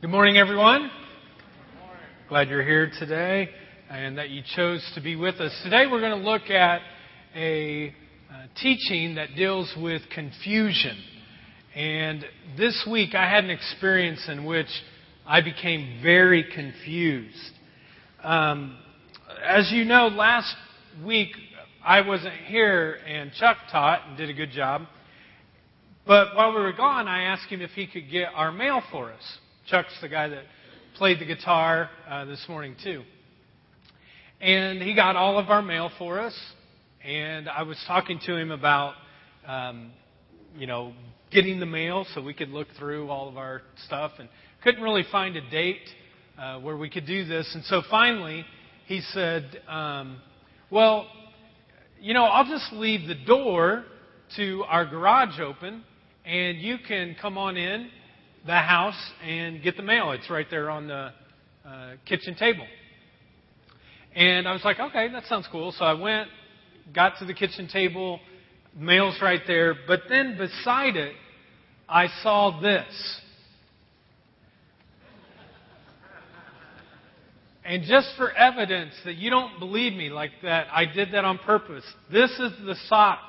Good morning, everyone. Glad you're here today and that you chose to be with us. Today we're going to look at a uh, teaching that deals with confusion. And this week I had an experience in which I became very confused. Um, as you know, last week I wasn't here and Chuck taught and did a good job. But while we were gone, I asked him if he could get our mail for us. Chuck's the guy that played the guitar uh, this morning, too. And he got all of our mail for us. And I was talking to him about, um, you know, getting the mail so we could look through all of our stuff and couldn't really find a date uh, where we could do this. And so finally, he said, um, Well, you know, I'll just leave the door to our garage open and you can come on in the house and get the mail. It's right there on the uh, kitchen table. And I was like, okay, that sounds cool. So I went, got to the kitchen table, mail's right there. But then beside it, I saw this. And just for evidence that you don't believe me like that, I did that on purpose. This is the sock.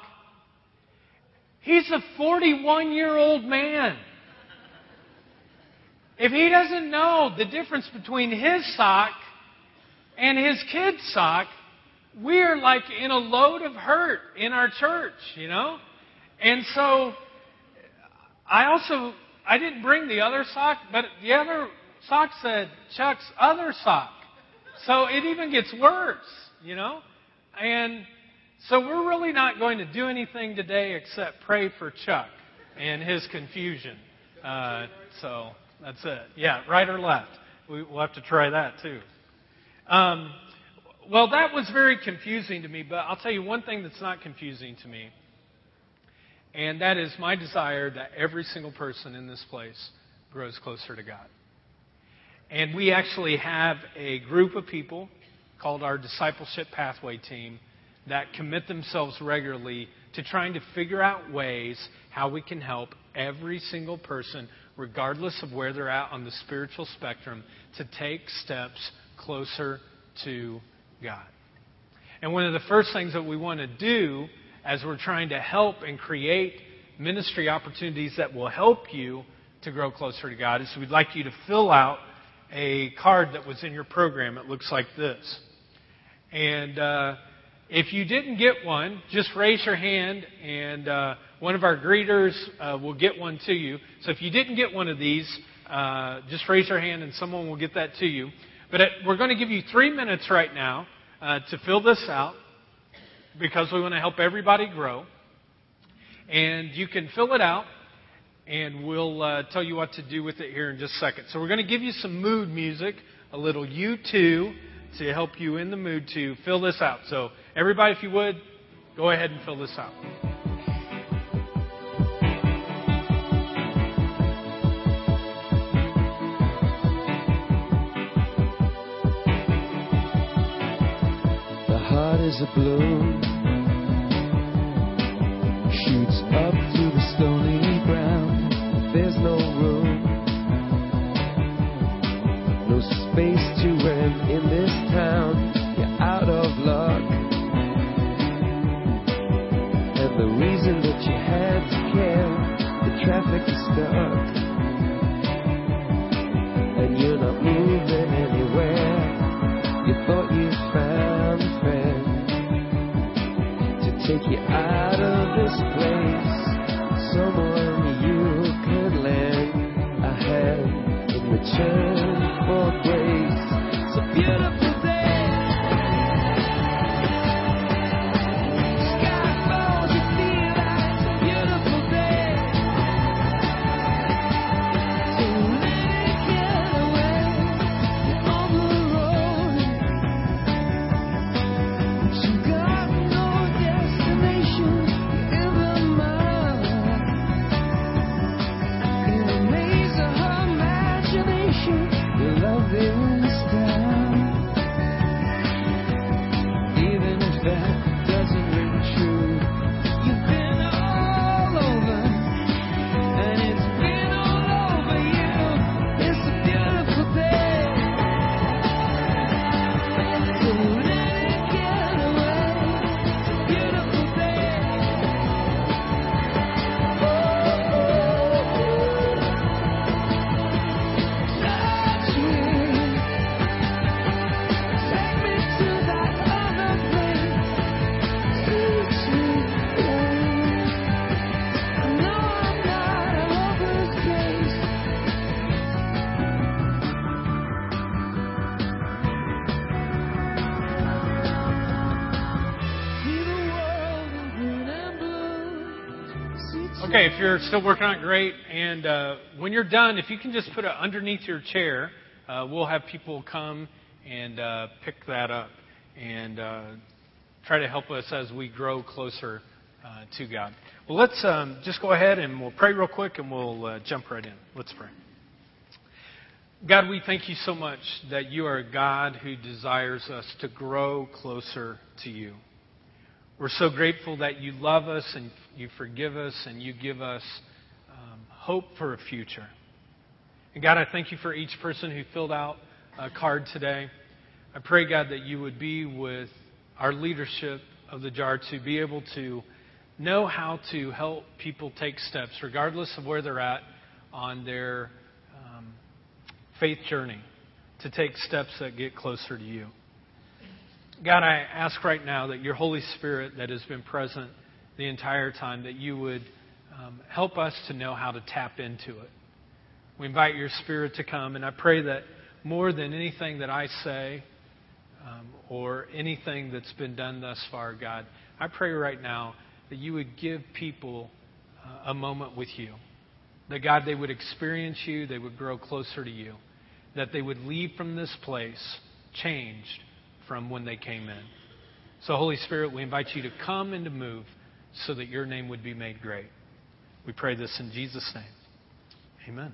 He's a 41 year old man. If he doesn't know the difference between his sock and his kid's sock, we're like in a load of hurt in our church, you know? And so I also I didn't bring the other sock, but the other sock said Chuck's other sock. So it even gets worse, you know? And so we're really not going to do anything today except pray for Chuck and his confusion. Uh, so that's it. Yeah, right or left. We, will have to try that too. Um, well, that was very confusing to me, but I'll tell you one thing that's not confusing to me, and that is my desire that every single person in this place grows closer to God. And we actually have a group of people called our Discipleship Pathway Team that commit themselves regularly to trying to figure out ways how we can help every single person regardless of where they're at on the spiritual spectrum, to take steps closer to God. And one of the first things that we want to do as we're trying to help and create ministry opportunities that will help you to grow closer to God is we'd like you to fill out a card that was in your program. It looks like this. And uh, if you didn't get one, just raise your hand and uh, one of our greeters uh, will get one to you. So if you didn't get one of these, uh, just raise your hand and someone will get that to you. But it, we're going to give you three minutes right now uh, to fill this out because we want to help everybody grow. And you can fill it out, and we'll uh, tell you what to do with it here in just a second. So we're going to give you some mood music, a little U2 to help you in the mood to fill this out. So everybody, if you would, go ahead and fill this out. A shoots up through the stony ground. There's no room, no space to rent in this town. You're still working on it, great. And uh, when you're done, if you can just put it underneath your chair, uh, we'll have people come and uh, pick that up and uh, try to help us as we grow closer uh, to God. Well, let's um, just go ahead and we'll pray real quick and we'll uh, jump right in. Let's pray. God, we thank you so much that you are a God who desires us to grow closer to you. We're so grateful that you love us and you forgive us and you give us um, hope for a future. And God, I thank you for each person who filled out a card today. I pray, God, that you would be with our leadership of the jar to be able to know how to help people take steps, regardless of where they're at on their um, faith journey, to take steps that get closer to you. God, I ask right now that your Holy Spirit that has been present the entire time, that you would um, help us to know how to tap into it. We invite your Spirit to come, and I pray that more than anything that I say um, or anything that's been done thus far, God, I pray right now that you would give people uh, a moment with you. That, God, they would experience you, they would grow closer to you, that they would leave from this place changed from when they came in. So, Holy Spirit, we invite you to come and to move so that your name would be made great. We pray this in Jesus' name. Amen.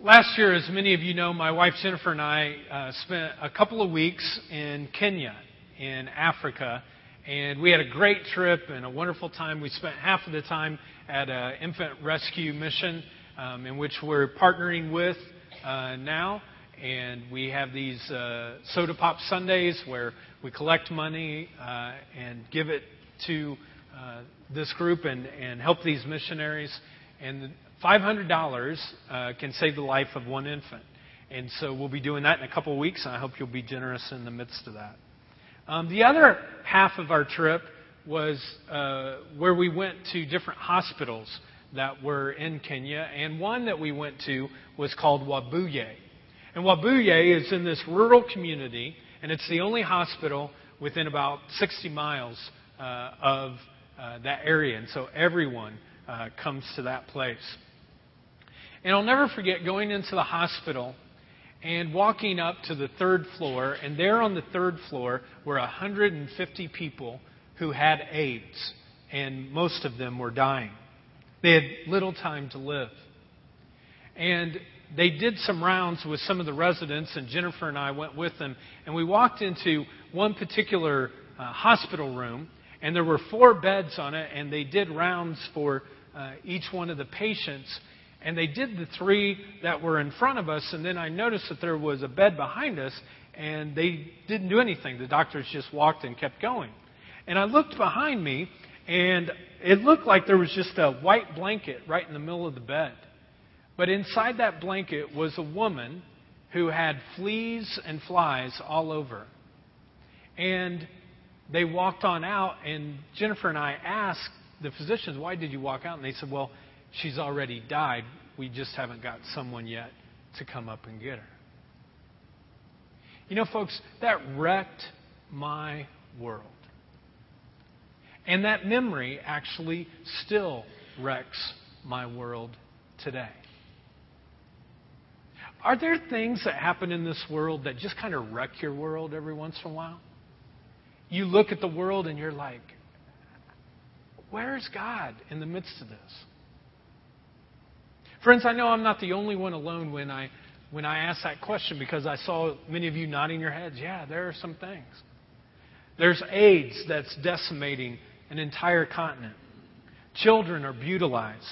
Last year, as many of you know, my wife Jennifer and I uh, spent a couple of weeks in Kenya, in Africa, and we had a great trip and a wonderful time. We spent half of the time at an infant rescue mission um, in which we're partnering with uh, now and we have these uh, soda pop Sundays where we collect money uh, and give it to uh, this group and, and help these missionaries. And $500 uh, can save the life of one infant. And so we'll be doing that in a couple of weeks, and I hope you'll be generous in the midst of that. Um, the other half of our trip was uh, where we went to different hospitals that were in Kenya, and one that we went to was called Webuye. And Webuye is in this rural community, and it's the only hospital within about 60 miles uh, of uh, that area. And so everyone uh, comes to that place. And I'll never forget going into the hospital and walking up to the third floor, and there on the third floor were 150 people who had AIDS, and most of them were dying. They had little time to live. And they did some rounds with some of the residents, and Jennifer and I went with them. And we walked into one particular uh, hospital room, and there were four beds on it, and they did rounds for uh, each one of the patients. And they did the three that were in front of us, and then I noticed that there was a bed behind us, and they didn't do anything. The doctors just walked and kept going. And I looked behind me, and it looked like there was just a white blanket right in the middle of the bed. But inside that blanket was a woman who had fleas and flies all over. And they walked on out, and Jennifer and I asked the physicians, Why did you walk out? And they said, Well, she's already died. We just haven't got someone yet to come up and get her. You know, folks, that wrecked my world. And that memory actually still wrecks my world today. Are there things that happen in this world that just kind of wreck your world every once in a while? You look at the world and you're like, where's God in the midst of this? Friends, I know I'm not the only one alone when I when I ask that question because I saw many of you nodding your heads. Yeah, there are some things. There's AIDS that's decimating an entire continent. Children are brutalized.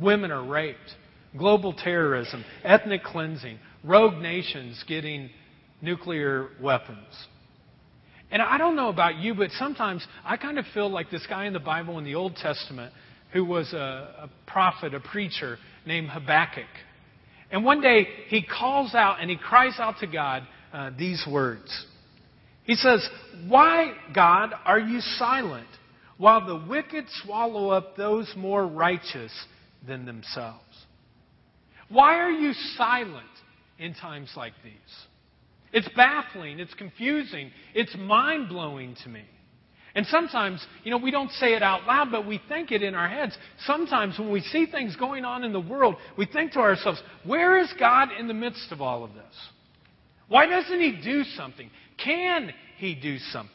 Women are raped global terrorism, ethnic cleansing, rogue nations getting nuclear weapons. And I don't know about you, but sometimes I kind of feel like this guy in the Bible in the Old Testament who was a, a prophet, a preacher named Habakkuk. And one day he calls out and he cries out to God uh, these words. He says, Why, God, are you silent while the wicked swallow up those more righteous than themselves? Why are you silent in times like these? It's baffling, it's confusing, it's mind blowing to me. And sometimes, you know, we don't say it out loud, but we think it in our heads. Sometimes when we see things going on in the world, we think to ourselves, where is God in the midst of all of this? Why doesn't He do something? Can He do something?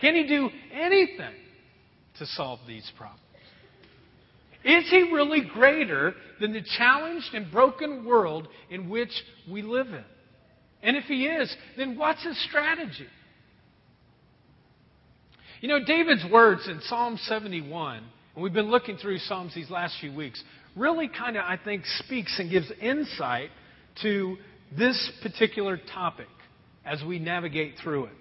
Can He do anything to solve these problems? Is He really greater than the challenged and broken world in which we live in? And if He is, then what's His strategy? You know, David's words in Psalm 71, and we've been looking through Psalms these last few weeks, really kind of, I think, speaks and gives insight to this particular topic as we navigate through it.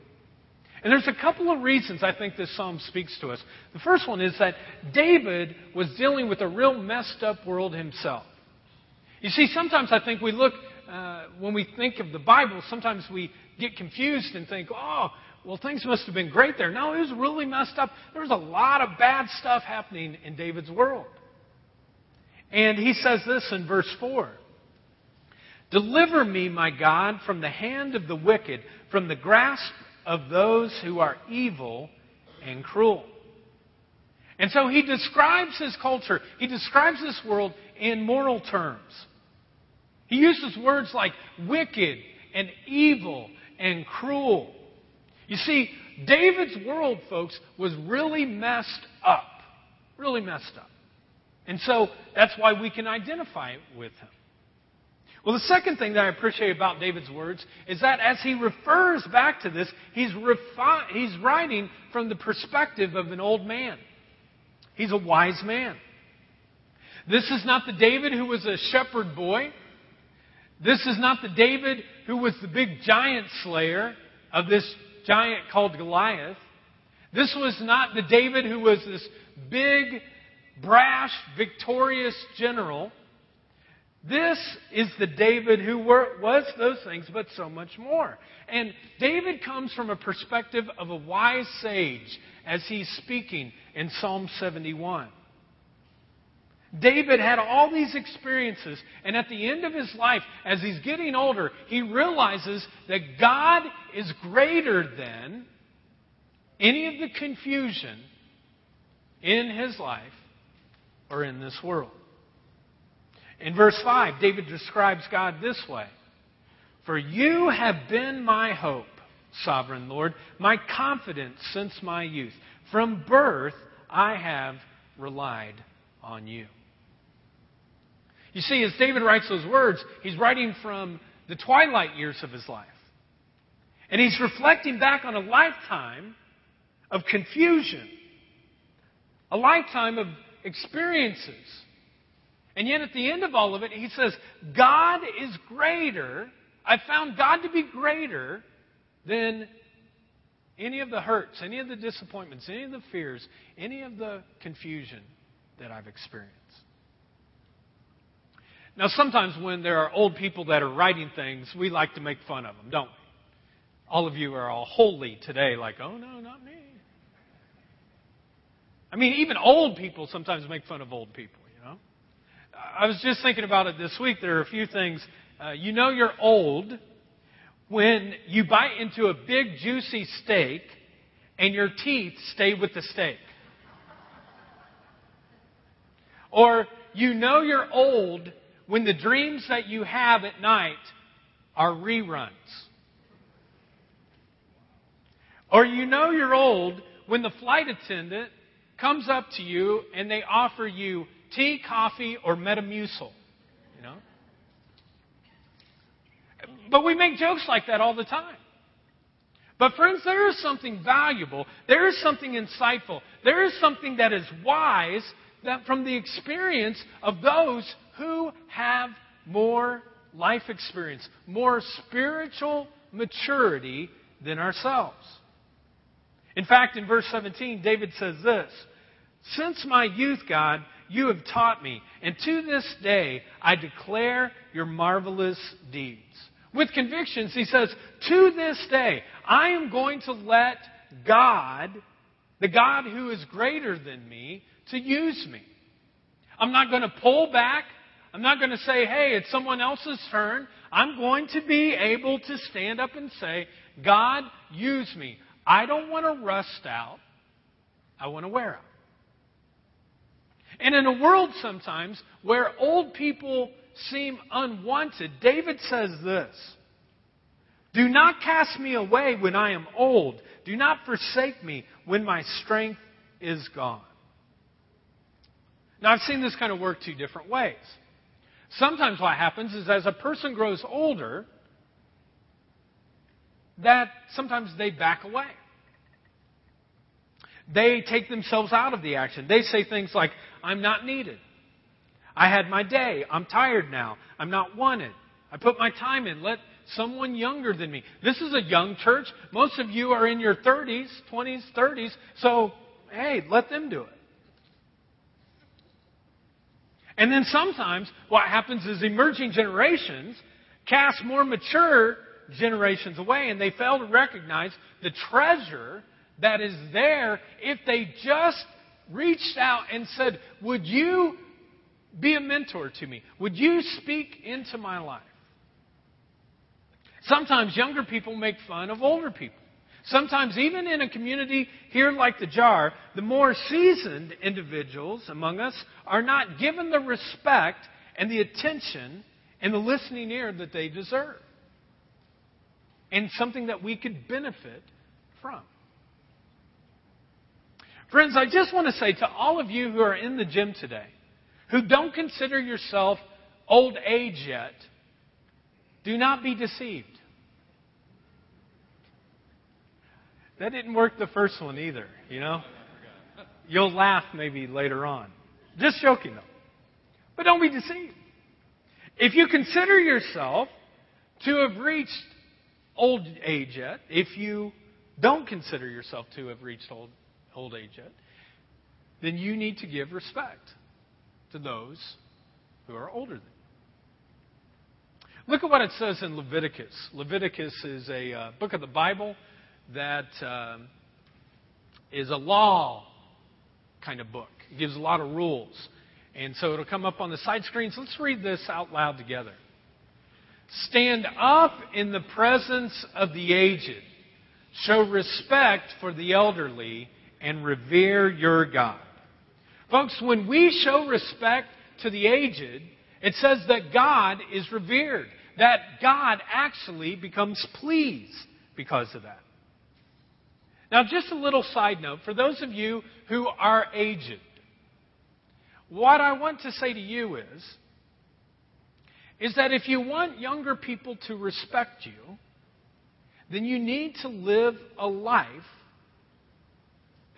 And there's a couple of reasons I think this psalm speaks to us. The first one is that David was dealing with a real messed up world himself. You see, sometimes I think we look, uh, when we think of the Bible, sometimes we get confused and think, oh, well, things must have been great there. No, it was really messed up. There was a lot of bad stuff happening in David's world. And he says this in verse 4 Deliver me, my God, from the hand of the wicked, from the grasp of those who are evil and cruel. And so he describes his culture, he describes this world in moral terms. He uses words like wicked and evil and cruel. You see, David's world, folks, was really messed up. Really messed up. And so that's why we can identify with him. Well, the second thing that I appreciate about David's words is that as he refers back to this, he's, refi- he's writing from the perspective of an old man. He's a wise man. This is not the David who was a shepherd boy. This is not the David who was the big giant slayer of this giant called Goliath. This was not the David who was this big, brash, victorious general. This is the David who were, was those things, but so much more. And David comes from a perspective of a wise sage as he's speaking in Psalm 71. David had all these experiences, and at the end of his life, as he's getting older, he realizes that God is greater than any of the confusion in his life or in this world. In verse 5, David describes God this way For you have been my hope, sovereign Lord, my confidence since my youth. From birth, I have relied on you. You see, as David writes those words, he's writing from the twilight years of his life. And he's reflecting back on a lifetime of confusion, a lifetime of experiences. And yet, at the end of all of it, he says, God is greater. I found God to be greater than any of the hurts, any of the disappointments, any of the fears, any of the confusion that I've experienced. Now, sometimes when there are old people that are writing things, we like to make fun of them, don't we? All of you are all holy today, like, oh no, not me. I mean, even old people sometimes make fun of old people? I was just thinking about it this week. There are a few things. Uh, you know you're old when you bite into a big, juicy steak and your teeth stay with the steak. Or you know you're old when the dreams that you have at night are reruns. Or you know you're old when the flight attendant comes up to you and they offer you tea, coffee, or Metamucil. You know? But we make jokes like that all the time. But, friends, there is something valuable. There is something insightful. There is something that is wise that from the experience of those who have more life experience, more spiritual maturity than ourselves. In fact, in verse 17, David says this Since my youth, God, you have taught me, and to this day I declare your marvelous deeds. With convictions, he says, To this day, I am going to let God, the God who is greater than me, to use me. I'm not going to pull back. I'm not going to say, hey, it's someone else's turn. I'm going to be able to stand up and say, God, use me. I don't want to rust out. I want to wear out. And in a world sometimes where old people seem unwanted, David says this Do not cast me away when I am old. Do not forsake me when my strength is gone. Now, I've seen this kind of work two different ways. Sometimes what happens is as a person grows older, that sometimes they back away. They take themselves out of the action. They say things like, I'm not needed. I had my day. I'm tired now. I'm not wanted. I put my time in. Let someone younger than me. This is a young church. Most of you are in your 30s, 20s, 30s. So, hey, let them do it. And then sometimes what happens is emerging generations cast more mature generations away and they fail to recognize the treasure that is there if they just reached out and said, Would you be a mentor to me? Would you speak into my life? Sometimes younger people make fun of older people. Sometimes, even in a community here like the jar, the more seasoned individuals among us are not given the respect and the attention and the listening ear that they deserve. And something that we could benefit from. Friends, I just want to say to all of you who are in the gym today, who don't consider yourself old age yet, do not be deceived. That didn't work the first one either, you know? You'll laugh maybe later on. Just joking though. But don't be deceived. If you consider yourself to have reached old age yet, if you don't consider yourself to have reached old, old age yet, then you need to give respect to those who are older than you. Look at what it says in Leviticus. Leviticus is a uh, book of the Bible that uh, is a law kind of book. It gives a lot of rules. And so it'll come up on the side screens. Let's read this out loud together. Stand up in the presence of the aged. Show respect for the elderly and revere your God. Folks, when we show respect to the aged, it says that God is revered, that God actually becomes pleased because of that. Now, just a little side note for those of you who are aged, what I want to say to you is, is that if you want younger people to respect you, then you need to live a life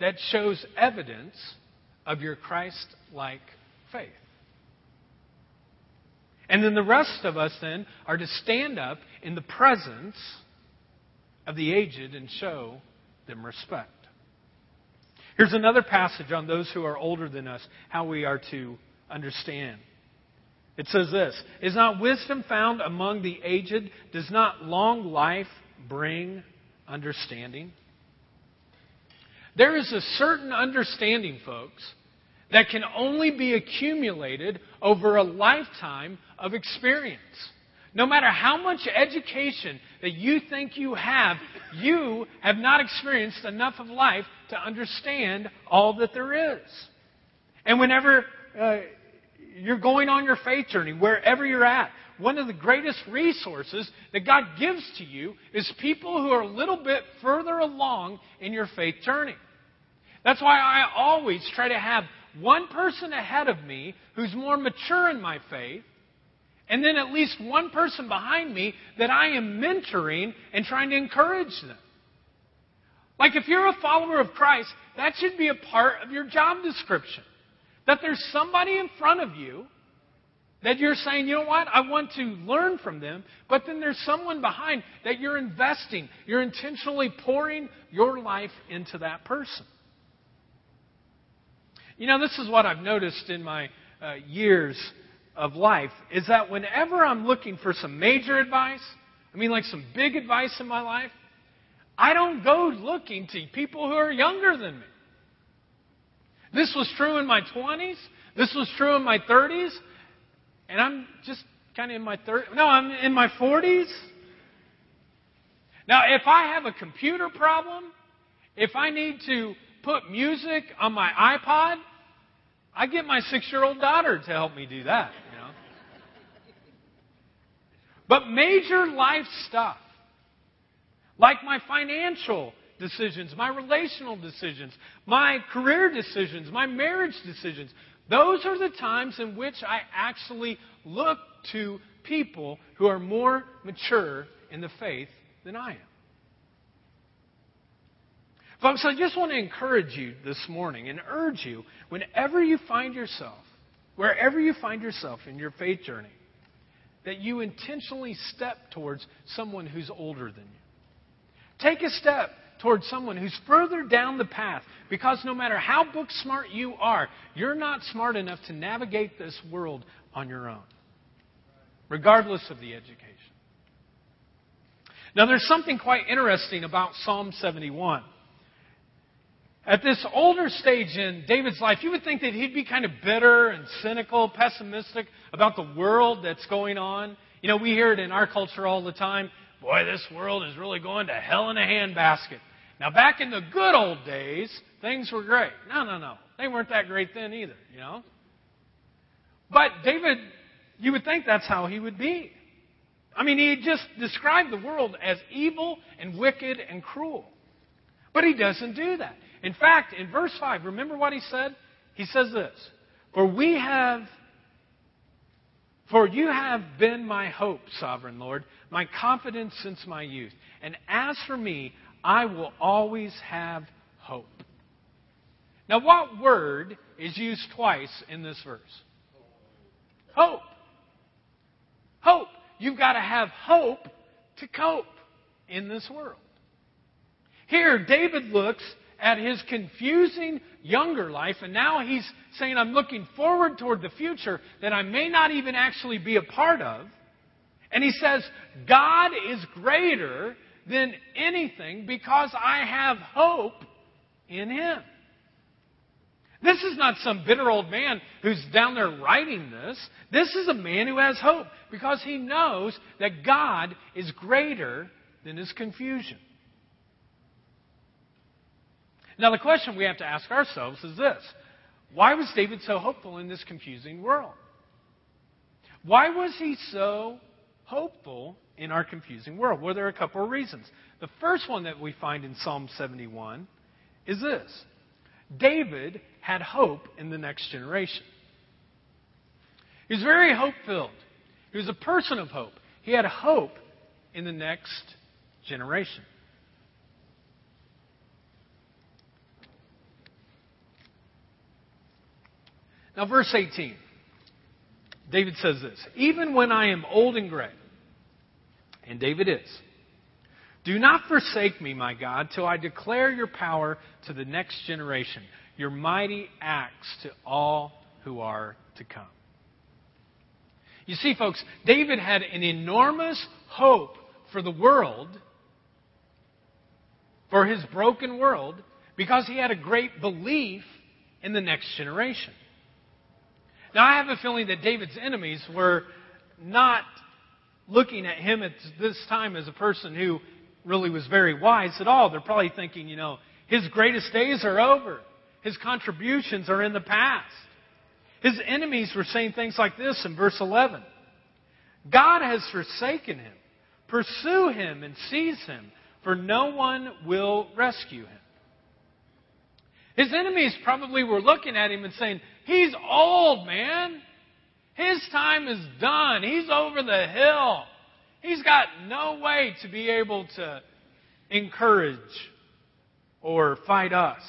that shows evidence of your Christ like faith. And then the rest of us then are to stand up in the presence of the aged and show them respect. Here's another passage on those who are older than us, how we are to understand. It says this Is not wisdom found among the aged? Does not long life bring understanding? There is a certain understanding, folks, that can only be accumulated over a lifetime of experience. No matter how much education that you think you have, you have not experienced enough of life to understand all that there is. And whenever uh, you're going on your faith journey, wherever you're at, one of the greatest resources that God gives to you is people who are a little bit further along in your faith journey. That's why I always try to have one person ahead of me who's more mature in my faith, and then at least one person behind me that I am mentoring and trying to encourage them. Like if you're a follower of Christ, that should be a part of your job description. That there's somebody in front of you that you're saying, you know what, I want to learn from them, but then there's someone behind that you're investing. You're intentionally pouring your life into that person. You know, this is what I've noticed in my uh, years of life is that whenever I'm looking for some major advice, I mean, like some big advice in my life, I don't go looking to people who are younger than me. This was true in my 20s. This was true in my 30s. And I'm just kind of in my 30s. No, I'm in my 40s. Now, if I have a computer problem, if I need to put music on my iPod, I get my six year old daughter to help me do that, you know. But major life stuff, like my financial decisions, my relational decisions, my career decisions, my marriage decisions, those are the times in which I actually look to people who are more mature in the faith than I am. Folks, I just want to encourage you this morning and urge you whenever you find yourself, wherever you find yourself in your faith journey, that you intentionally step towards someone who's older than you. Take a step towards someone who's further down the path because no matter how book smart you are, you're not smart enough to navigate this world on your own, regardless of the education. Now, there's something quite interesting about Psalm 71. At this older stage in David's life, you would think that he'd be kind of bitter and cynical, pessimistic about the world that's going on. You know, we hear it in our culture all the time. Boy, this world is really going to hell in a handbasket. Now, back in the good old days, things were great. No, no, no. They weren't that great then either, you know? But David, you would think that's how he would be. I mean, he just described the world as evil and wicked and cruel. But he doesn't do that. In fact, in verse 5, remember what he said? He says this For we have for you have been my hope, sovereign Lord, my confidence since my youth. And as for me, I will always have hope. Now, what word is used twice in this verse? Hope. Hope. You've got to have hope to cope in this world. Here, David looks at his confusing younger life, and now he's saying, I'm looking forward toward the future that I may not even actually be a part of. And he says, God is greater than anything because I have hope in Him. This is not some bitter old man who's down there writing this. This is a man who has hope because he knows that God is greater than his confusion. Now, the question we have to ask ourselves is this Why was David so hopeful in this confusing world? Why was he so hopeful in our confusing world? Well, there are a couple of reasons. The first one that we find in Psalm 71 is this David had hope in the next generation. He was very hope filled, he was a person of hope. He had hope in the next generation. Now, verse 18. David says this Even when I am old and gray, and David is, do not forsake me, my God, till I declare your power to the next generation, your mighty acts to all who are to come. You see, folks, David had an enormous hope for the world, for his broken world, because he had a great belief in the next generation. Now, I have a feeling that David's enemies were not looking at him at this time as a person who really was very wise at all. They're probably thinking, you know, his greatest days are over. His contributions are in the past. His enemies were saying things like this in verse 11 God has forsaken him. Pursue him and seize him, for no one will rescue him. His enemies probably were looking at him and saying, He's old, man. His time is done. He's over the hill. He's got no way to be able to encourage or fight us.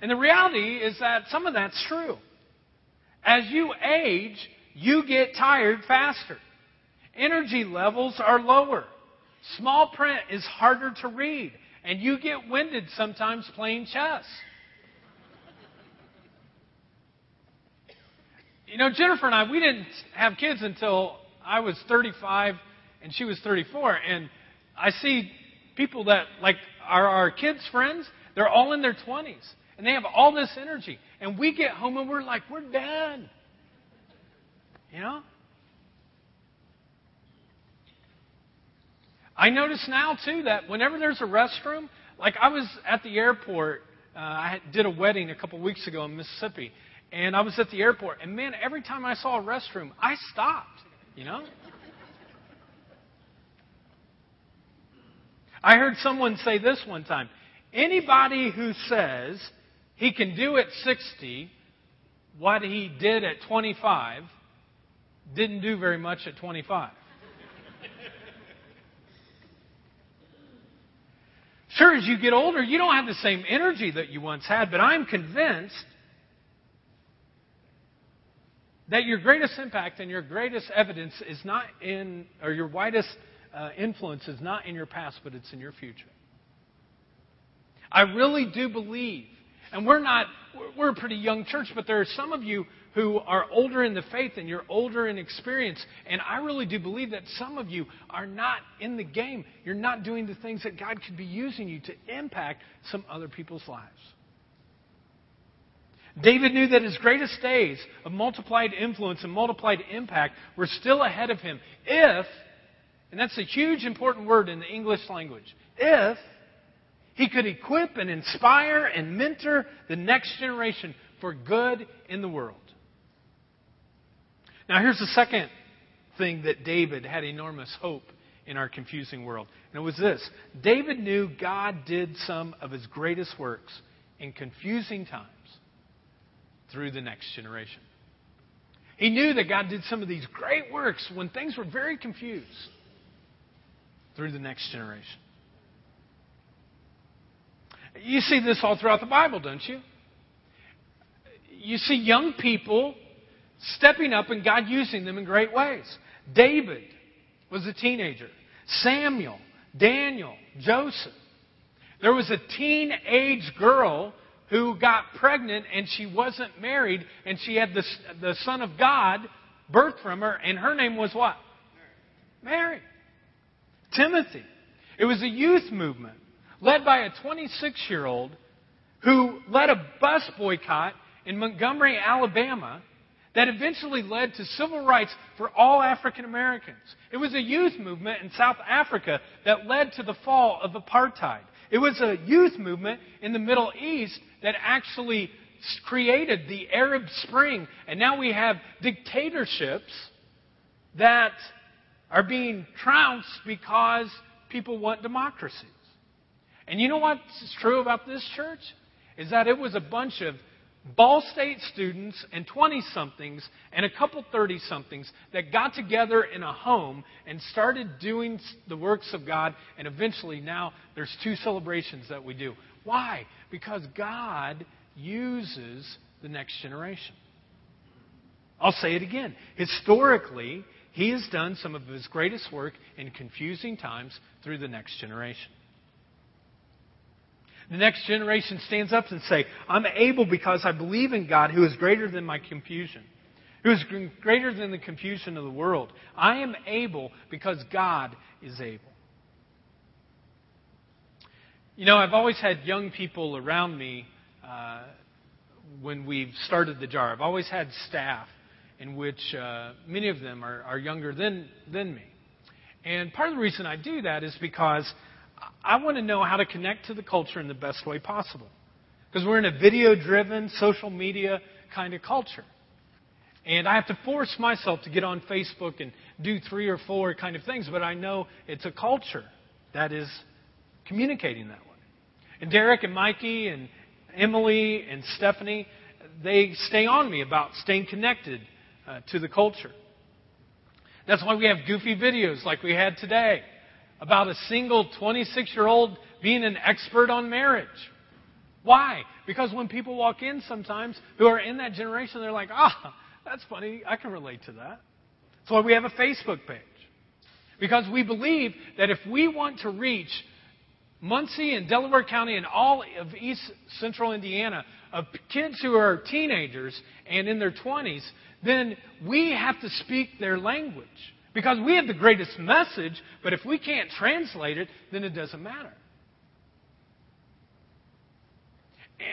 And the reality is that some of that's true. As you age, you get tired faster. Energy levels are lower. Small print is harder to read. And you get winded sometimes playing chess. You know, Jennifer and I, we didn't have kids until I was 35 and she was 34. And I see people that, like, are our kids' friends, they're all in their 20s. And they have all this energy. And we get home and we're like, we're done. You know? I notice now, too, that whenever there's a restroom, Like I was at the airport. Uh, I did a wedding a couple weeks ago in Mississippi, and I was at the airport. And man, every time I saw a restroom, I stopped. You know. I heard someone say this one time. Anybody who says he can do at 60 what he did at 25 didn't do very much at 25. Sure, as you get older, you don't have the same energy that you once had, but I'm convinced that your greatest impact and your greatest evidence is not in, or your widest uh, influence is not in your past, but it's in your future. I really do believe, and we're not, we're a pretty young church, but there are some of you who are older in the faith and you're older in experience. And I really do believe that some of you are not in the game. You're not doing the things that God could be using you to impact some other people's lives. David knew that his greatest days of multiplied influence and multiplied impact were still ahead of him if, and that's a huge important word in the English language, if he could equip and inspire and mentor the next generation for good in the world. Now, here's the second thing that David had enormous hope in our confusing world. And it was this David knew God did some of his greatest works in confusing times through the next generation. He knew that God did some of these great works when things were very confused through the next generation. You see this all throughout the Bible, don't you? You see young people stepping up and God using them in great ways. David was a teenager. Samuel, Daniel, Joseph. There was a teenage girl who got pregnant and she wasn't married and she had the, the Son of God birthed from her, and her name was what? Mary. Timothy. It was a youth movement led by a 26 year old who led a bus boycott in Montgomery, Alabama that eventually led to civil rights for all African Americans. It was a youth movement in South Africa that led to the fall of apartheid. It was a youth movement in the Middle East that actually created the Arab Spring. And now we have dictatorships that are being trounced because people want democracies. And you know what's true about this church? Is that it was a bunch of Ball State students and 20 somethings and a couple 30 somethings that got together in a home and started doing the works of God. And eventually, now there's two celebrations that we do. Why? Because God uses the next generation. I'll say it again. Historically, He has done some of His greatest work in confusing times through the next generation. The next generation stands up and say, I'm able because I believe in God who is greater than my confusion, who is greater than the confusion of the world. I am able because God is able. You know, I've always had young people around me uh, when we've started the jar. I've always had staff in which uh, many of them are, are younger than, than me. And part of the reason I do that is because I want to know how to connect to the culture in the best way possible. Because we're in a video driven, social media kind of culture. And I have to force myself to get on Facebook and do three or four kind of things, but I know it's a culture that is communicating that way. And Derek and Mikey and Emily and Stephanie, they stay on me about staying connected uh, to the culture. That's why we have goofy videos like we had today about a single 26 year old being an expert on marriage. Why? Because when people walk in sometimes who are in that generation, they're like, ah, that's funny. I can relate to that. That's why we have a Facebook page. Because we believe that if we want to reach Muncie and Delaware County and all of East Central Indiana of kids who are teenagers and in their 20s, then we have to speak their language. Because we have the greatest message, but if we can't translate it, then it doesn't matter.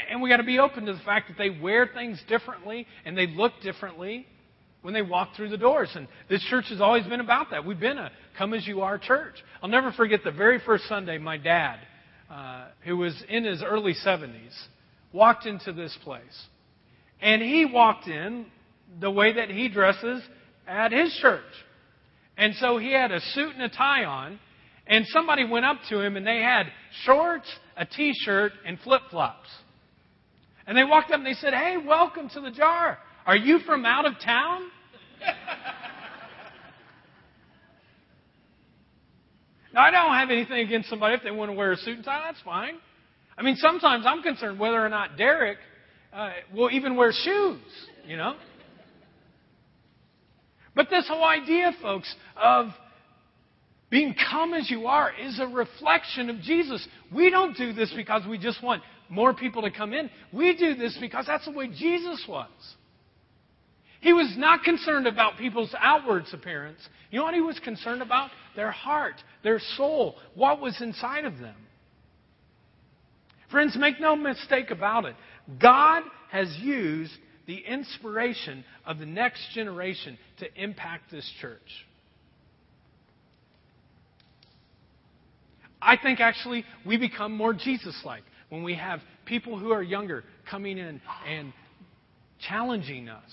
And we got to be open to the fact that they wear things differently and they look differently when they walk through the doors. And this church has always been about that. We've been a come as you are church. I'll never forget the very first Sunday my dad uh, who was in his early 70s, walked into this place. And he walked in the way that he dresses at his church. And so he had a suit and a tie on, and somebody went up to him and they had shorts, a t shirt, and flip flops. And they walked up and they said, Hey, welcome to the jar. Are you from out of town? now, I don't have anything against somebody if they want to wear a suit and tie, that's fine. I mean, sometimes I'm concerned whether or not Derek uh, will even wear shoes, you know? But this whole idea, folks, of being come as you are is a reflection of Jesus. We don't do this because we just want more people to come in. We do this because that's the way Jesus was. He was not concerned about people's outward appearance. You know what he was concerned about? Their heart, their soul, what was inside of them. Friends, make no mistake about it. God has used the inspiration of the next generation to impact this church. I think actually we become more Jesus like when we have people who are younger coming in and challenging us.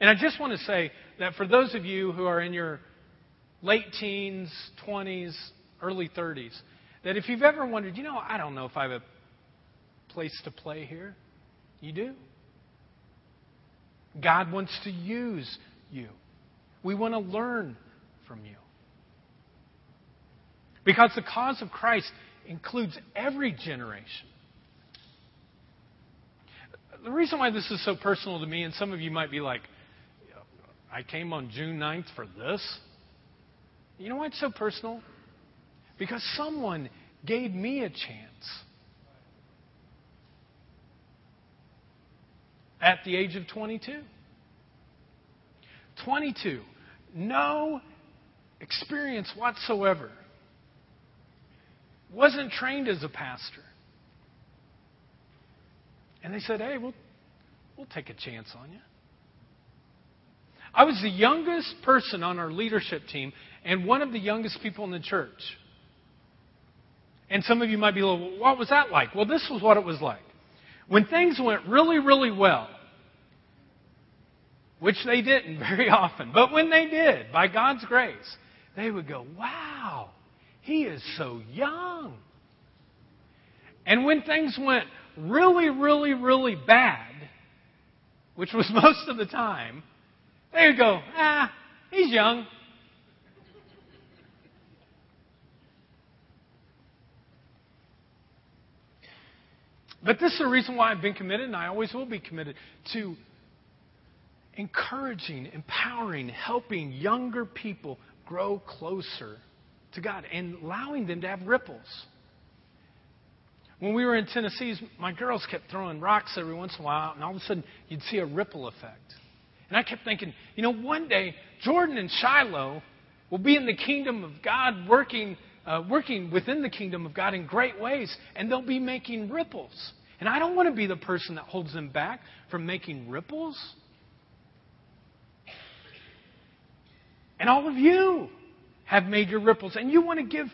And I just want to say that for those of you who are in your late teens, 20s, early 30s, that if you've ever wondered, you know, I don't know if I have a place to play here, you do. God wants to use you. We want to learn from you. Because the cause of Christ includes every generation. The reason why this is so personal to me, and some of you might be like, I came on June 9th for this. You know why it's so personal? Because someone gave me a chance at the age of 22. 22. No experience whatsoever. Wasn't trained as a pastor. And they said, hey, we'll, we'll take a chance on you. I was the youngest person on our leadership team and one of the youngest people in the church. And some of you might be like, well, what was that like? Well, this was what it was like. When things went really, really well, which they didn't very often, but when they did, by God's grace, they would go, wow, he is so young. And when things went really, really, really bad, which was most of the time, they would go, ah, he's young. But this is the reason why I've been committed, and I always will be committed to encouraging, empowering, helping younger people grow closer to God and allowing them to have ripples. When we were in Tennessee, my girls kept throwing rocks every once in a while, and all of a sudden you'd see a ripple effect. And I kept thinking, you know, one day Jordan and Shiloh will be in the kingdom of God, working, uh, working within the kingdom of God in great ways, and they'll be making ripples. And I don't want to be the person that holds them back from making ripples. And all of you have made your ripples, and you want to give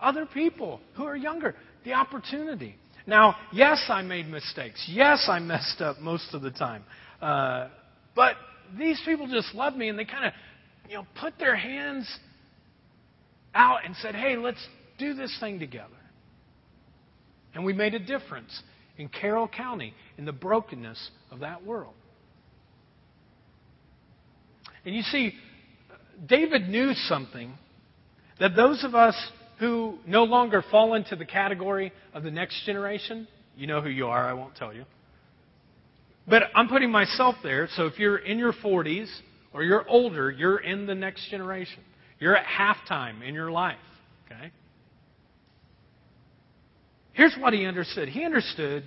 other people who are younger the opportunity. Now, yes, I made mistakes. Yes, I messed up most of the time. Uh, but these people just love me, and they kind of, you know, put their hands out and said, "Hey, let's do this thing together." And we made a difference in Carroll County in the brokenness of that world. And you see, David knew something that those of us who no longer fall into the category of the next generation, you know who you are, I won't tell you. But I'm putting myself there, so if you're in your 40s or you're older, you're in the next generation. You're at halftime in your life, okay? Here's what he understood. He understood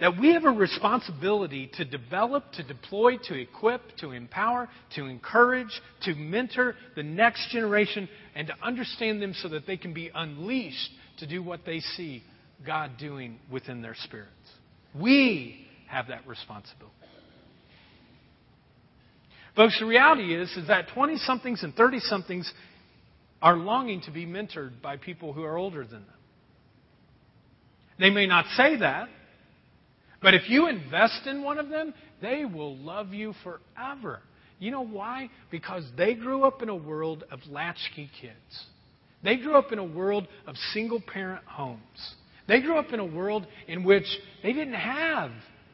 that we have a responsibility to develop, to deploy, to equip, to empower, to encourage, to mentor the next generation, and to understand them so that they can be unleashed to do what they see God doing within their spirits. We have that responsibility. Folks, the reality is, is that 20 somethings and 30 somethings are longing to be mentored by people who are older than them. They may not say that, but if you invest in one of them, they will love you forever. You know why? Because they grew up in a world of latchkey kids. They grew up in a world of single parent homes. They grew up in a world in which they didn't have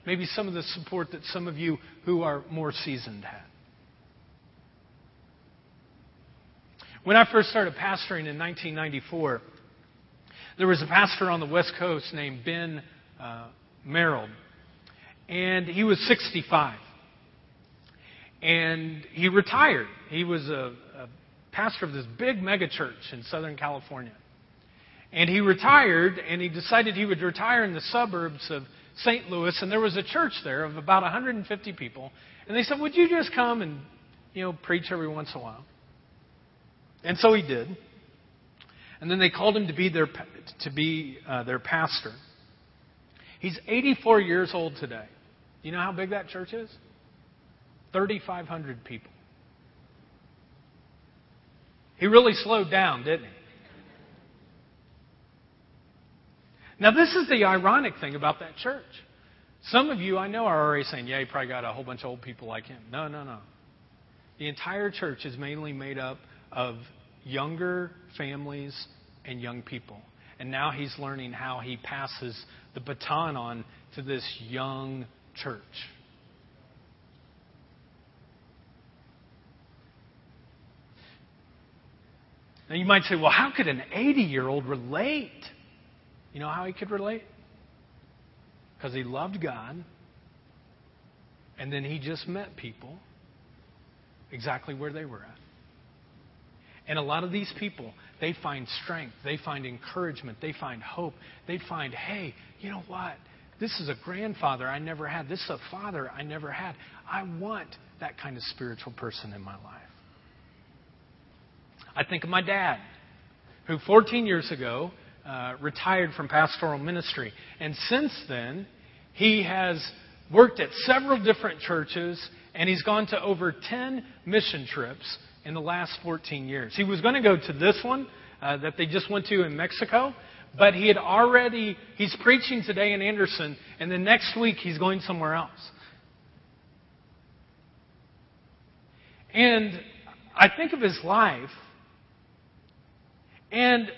maybe some of the support that some of you who are more seasoned had. When I first started pastoring in 1994, there was a pastor on the West Coast named Ben uh, Merold, and he was 65. And he retired. He was a, a pastor of this big megachurch in Southern California. And he retired, and he decided he would retire in the suburbs of St. Louis, and there was a church there of about 150 people. And they said, Would you just come and, you know, preach every once in a while? And so he did. And then they called him to be their, to be, uh, their pastor. He's 84 years old today. Do you know how big that church is? 3,500 people. He really slowed down, didn't he? Now, this is the ironic thing about that church. Some of you I know are already saying, yeah, he probably got a whole bunch of old people like him. No, no, no. The entire church is mainly made up of younger families and young people. And now he's learning how he passes the baton on to this young church. Now you might say, well, how could an 80 year old relate? You know how he could relate? Because he loved God, and then he just met people exactly where they were at. And a lot of these people, they find strength, they find encouragement, they find hope, they find, hey, you know what? This is a grandfather I never had. This is a father I never had. I want that kind of spiritual person in my life. I think of my dad, who 14 years ago uh, retired from pastoral ministry. And since then, he has worked at several different churches and he's gone to over 10 mission trips in the last 14 years. He was going to go to this one uh, that they just went to in Mexico, but he had already, he's preaching today in Anderson, and the next week he's going somewhere else. And I think of his life and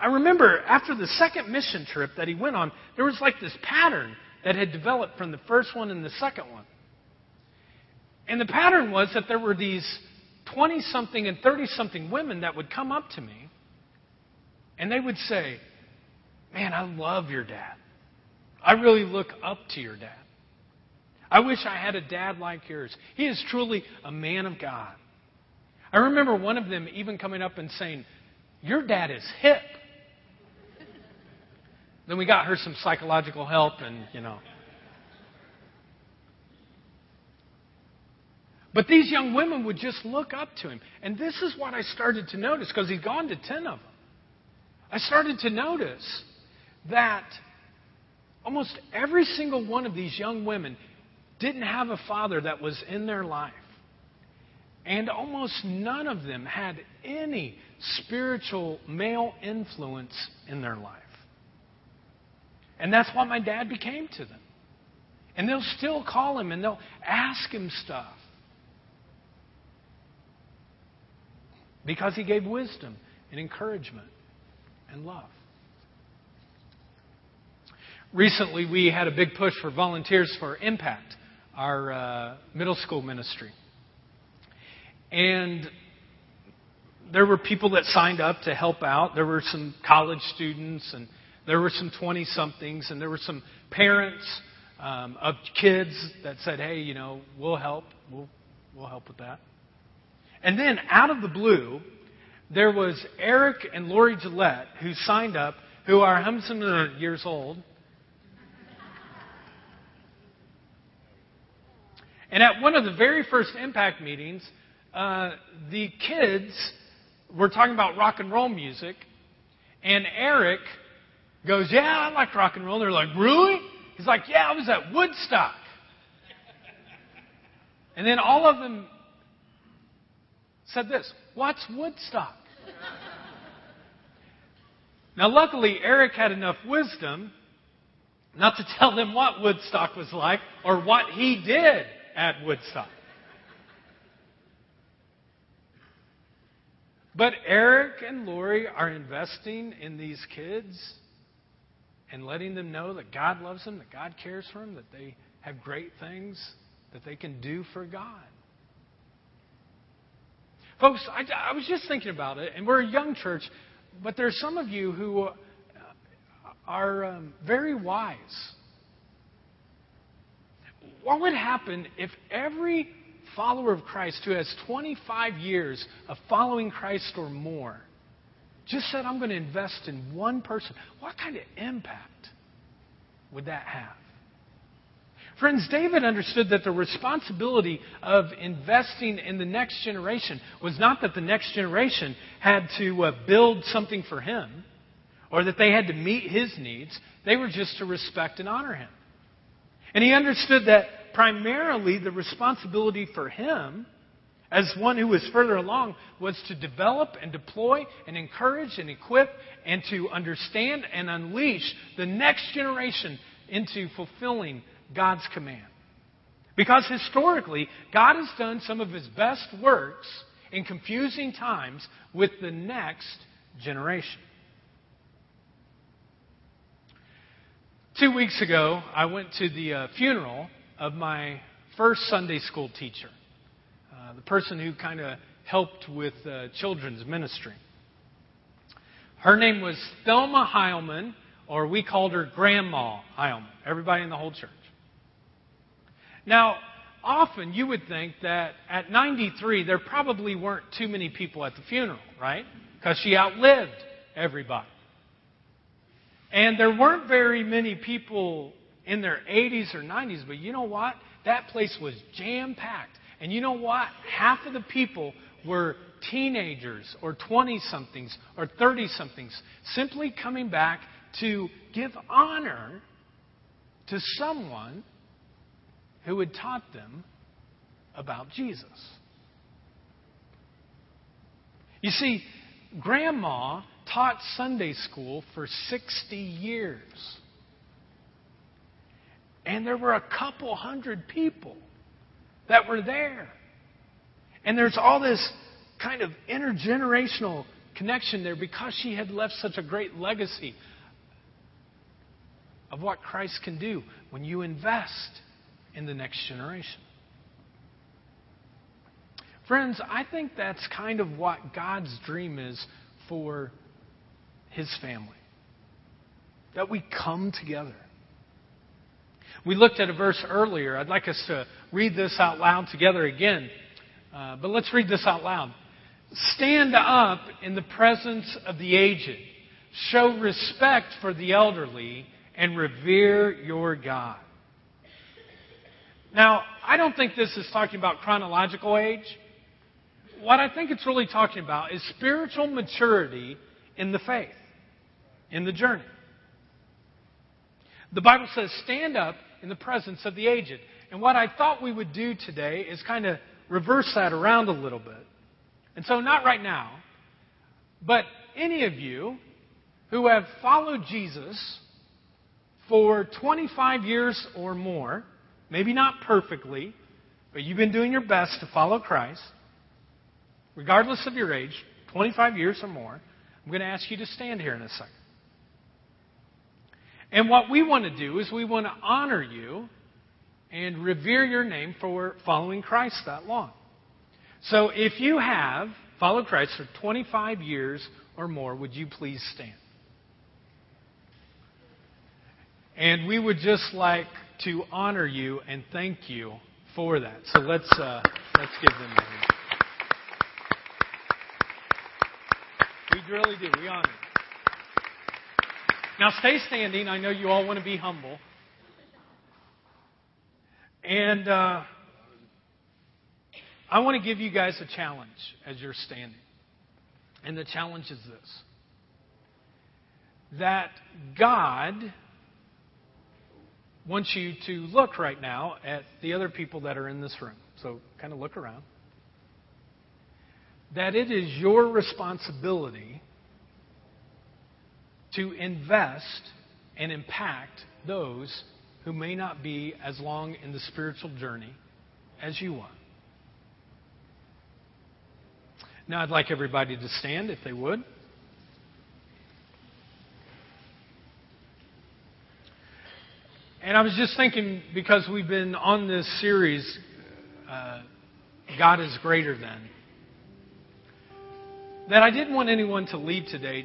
I remember after the second mission trip that he went on, there was like this pattern that had developed from the first one and the second one. And the pattern was that there were these 20 something and 30 something women that would come up to me and they would say, Man, I love your dad. I really look up to your dad. I wish I had a dad like yours. He is truly a man of God. I remember one of them even coming up and saying, your dad is hip. then we got her some psychological help, and, you know. But these young women would just look up to him. And this is what I started to notice because he'd gone to 10 of them. I started to notice that almost every single one of these young women didn't have a father that was in their life. And almost none of them had any spiritual male influence in their life. And that's what my dad became to them. And they'll still call him and they'll ask him stuff. Because he gave wisdom and encouragement and love. Recently, we had a big push for volunteers for Impact, our uh, middle school ministry. And there were people that signed up to help out. There were some college students, and there were some 20 somethings, and there were some parents um, of kids that said, hey, you know, we'll help. We'll, we'll help with that. And then out of the blue, there was Eric and Lori Gillette who signed up, who are some years old. And at one of the very first impact meetings, uh, the kids were talking about rock and roll music, and Eric goes, Yeah, I like rock and roll. They're like, Really? He's like, Yeah, I was at Woodstock. And then all of them said this What's Woodstock? Now, luckily, Eric had enough wisdom not to tell them what Woodstock was like or what he did at Woodstock. But Eric and Lori are investing in these kids and letting them know that God loves them, that God cares for them, that they have great things that they can do for God. Folks, I, I was just thinking about it, and we're a young church, but there are some of you who are um, very wise. What would happen if every follower of Christ who has 25 years of following Christ or more just said, I'm going to invest in one person? What kind of impact would that have? Friends, David understood that the responsibility of investing in the next generation was not that the next generation had to uh, build something for him or that they had to meet his needs. They were just to respect and honor him. And he understood that primarily the responsibility for him, as one who was further along, was to develop and deploy and encourage and equip and to understand and unleash the next generation into fulfilling God's command. Because historically, God has done some of his best works in confusing times with the next generation. Two weeks ago, I went to the uh, funeral of my first Sunday school teacher, uh, the person who kind of helped with uh, children's ministry. Her name was Thelma Heilman, or we called her Grandma Heilman, everybody in the whole church. Now, often you would think that at 93, there probably weren't too many people at the funeral, right? Because she outlived everybody. And there weren't very many people in their 80s or 90s, but you know what? That place was jam packed. And you know what? Half of the people were teenagers or 20 somethings or 30 somethings simply coming back to give honor to someone who had taught them about Jesus. You see, Grandma taught Sunday school for 60 years. And there were a couple hundred people that were there. And there's all this kind of intergenerational connection there because she had left such a great legacy of what Christ can do when you invest in the next generation. Friends, I think that's kind of what God's dream is for his family. That we come together. We looked at a verse earlier. I'd like us to read this out loud together again. Uh, but let's read this out loud. Stand up in the presence of the aged. Show respect for the elderly and revere your God. Now, I don't think this is talking about chronological age. What I think it's really talking about is spiritual maturity in the faith, in the journey. The Bible says, stand up in the presence of the aged. And what I thought we would do today is kind of reverse that around a little bit. And so, not right now, but any of you who have followed Jesus for 25 years or more, Maybe not perfectly, but you've been doing your best to follow Christ, regardless of your age, 25 years or more. I'm going to ask you to stand here in a second. And what we want to do is we want to honor you and revere your name for following Christ that long. So if you have followed Christ for 25 years or more, would you please stand? And we would just like to honor you and thank you for that. So let's uh, let's give them a hand. We really do. We honor. Now stay standing. I know you all want to be humble. And uh, I want to give you guys a challenge as you're standing. And the challenge is this that God want you to look right now at the other people that are in this room. So kind of look around. that it is your responsibility to invest and impact those who may not be as long in the spiritual journey as you are. Now, I'd like everybody to stand if they would. And I was just thinking, because we've been on this series, uh, God is Greater Than, that I didn't want anyone to leave today,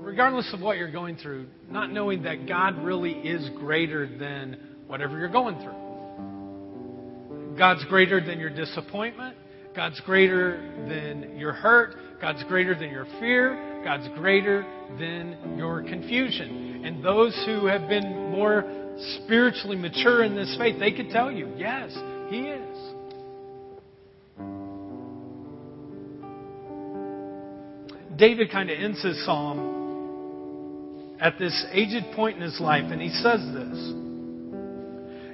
regardless of what you're going through, not knowing that God really is greater than whatever you're going through. God's greater than your disappointment. God's greater than your hurt. God's greater than your fear. God's greater than your confusion. And those who have been more spiritually mature in this faith, they could tell you, yes, He is. David kind of ends his psalm at this aged point in his life, and he says this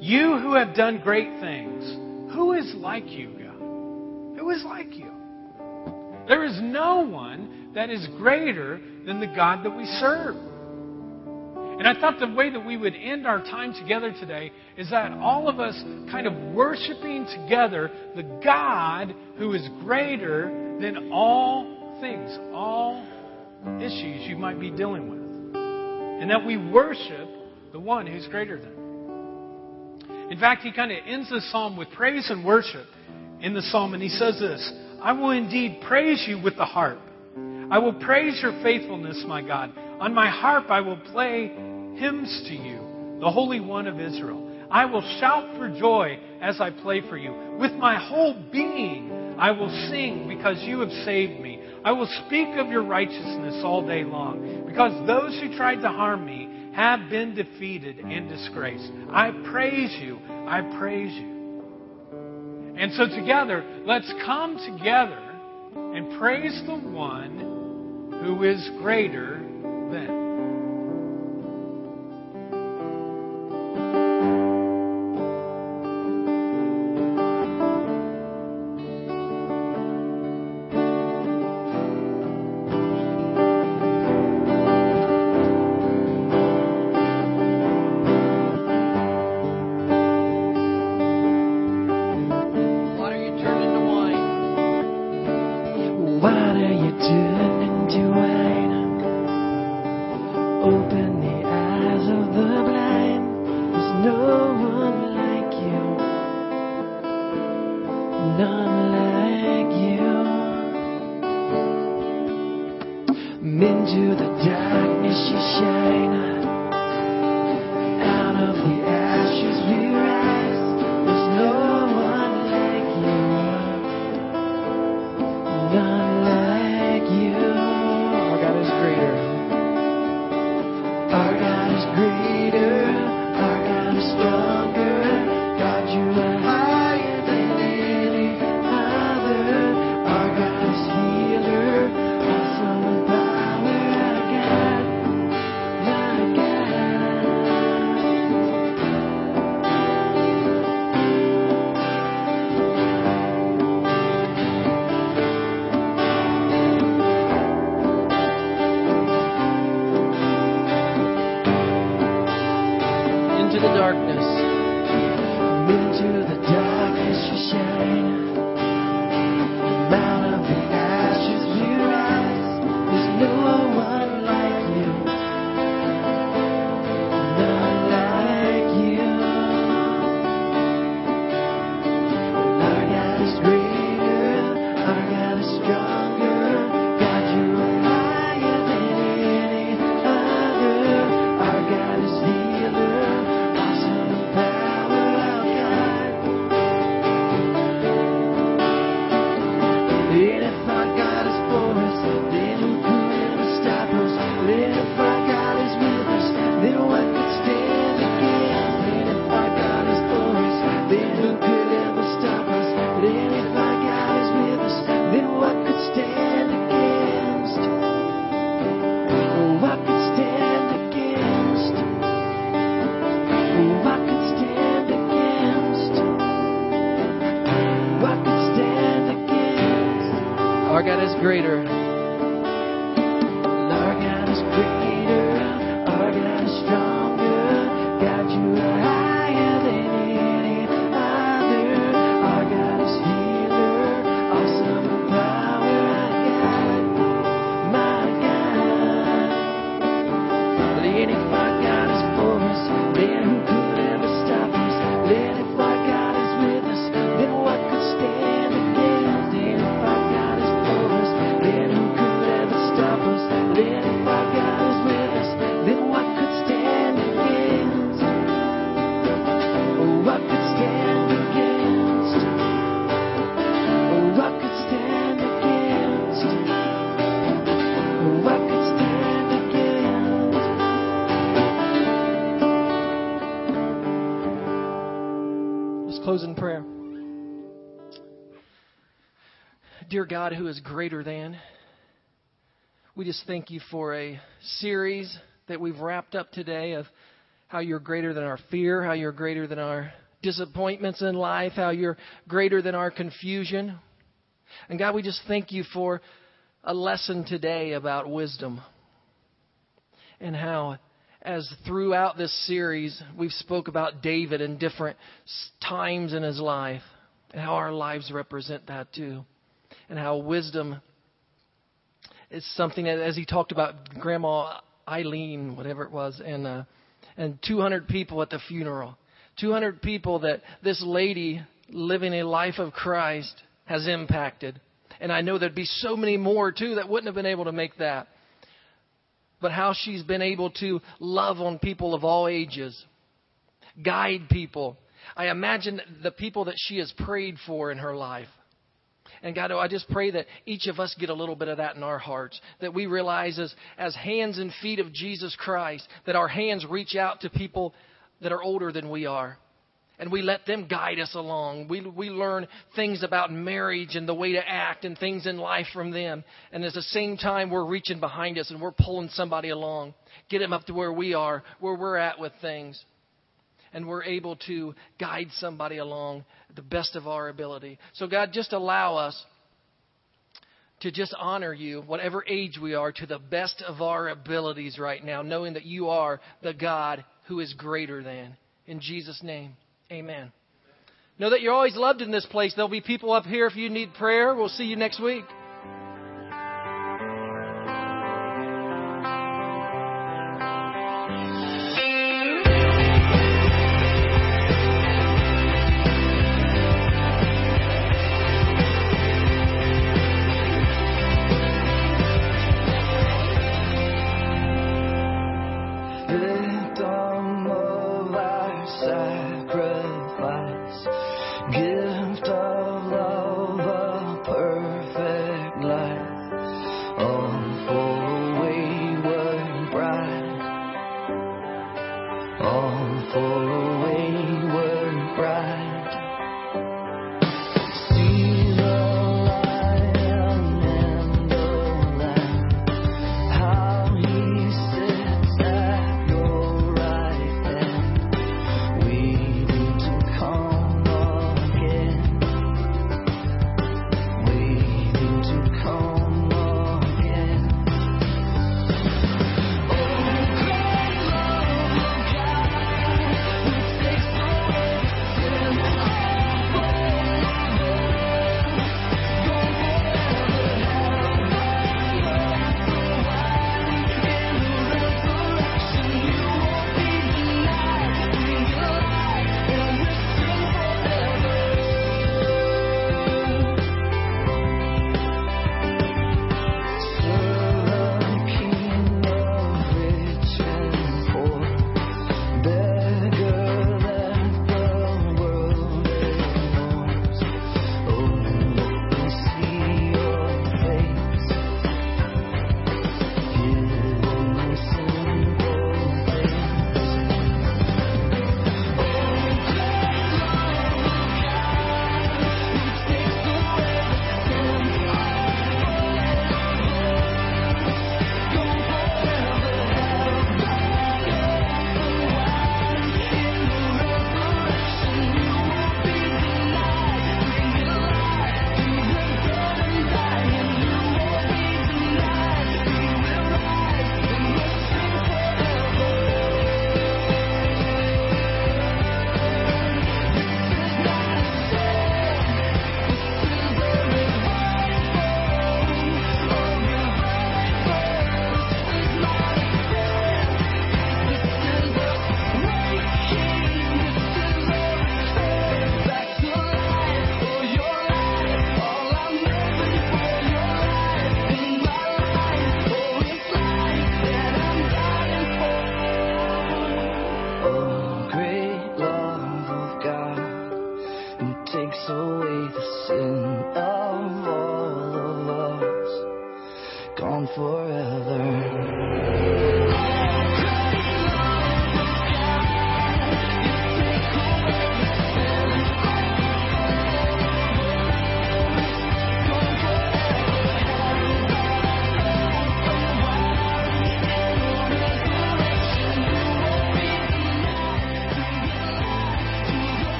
You who have done great things, who is like you, God? Who is like you? There is no one that is greater than the God that we serve. And I thought the way that we would end our time together today is that all of us kind of worshiping together the God who is greater than all things, all issues you might be dealing with. And that we worship the one who's greater than. In fact, he kind of ends the psalm with praise and worship in the psalm, and he says this I will indeed praise you with the harp. I will praise your faithfulness, my God. On my harp I will play hymns to you, the Holy One of Israel. I will shout for joy as I play for you. With my whole being I will sing because you have saved me. I will speak of your righteousness all day long because those who tried to harm me have been defeated and disgraced. I praise you. I praise you. And so together, let's come together and praise the one who is greater than. God, who is greater than, we just thank you for a series that we've wrapped up today of how you're greater than our fear, how you're greater than our disappointments in life, how you're greater than our confusion. And God, we just thank you for a lesson today about wisdom and how as throughout this series we've spoke about David in different times in his life and how our lives represent that too and how wisdom is something that as he talked about grandma Eileen whatever it was and uh, and 200 people at the funeral 200 people that this lady living a life of Christ has impacted and I know there'd be so many more too that wouldn't have been able to make that but how she's been able to love on people of all ages, guide people. I imagine the people that she has prayed for in her life. And God, oh, I just pray that each of us get a little bit of that in our hearts. That we realize as, as hands and feet of Jesus Christ, that our hands reach out to people that are older than we are. And we let them guide us along. We, we learn things about marriage and the way to act and things in life from them. And at the same time, we're reaching behind us and we're pulling somebody along. Get them up to where we are, where we're at with things. And we're able to guide somebody along the best of our ability. So, God, just allow us to just honor you, whatever age we are, to the best of our abilities right now, knowing that you are the God who is greater than. In Jesus' name, amen. Know that you're always loved in this place. There'll be people up here if you need prayer. We'll see you next week. Sacrifice,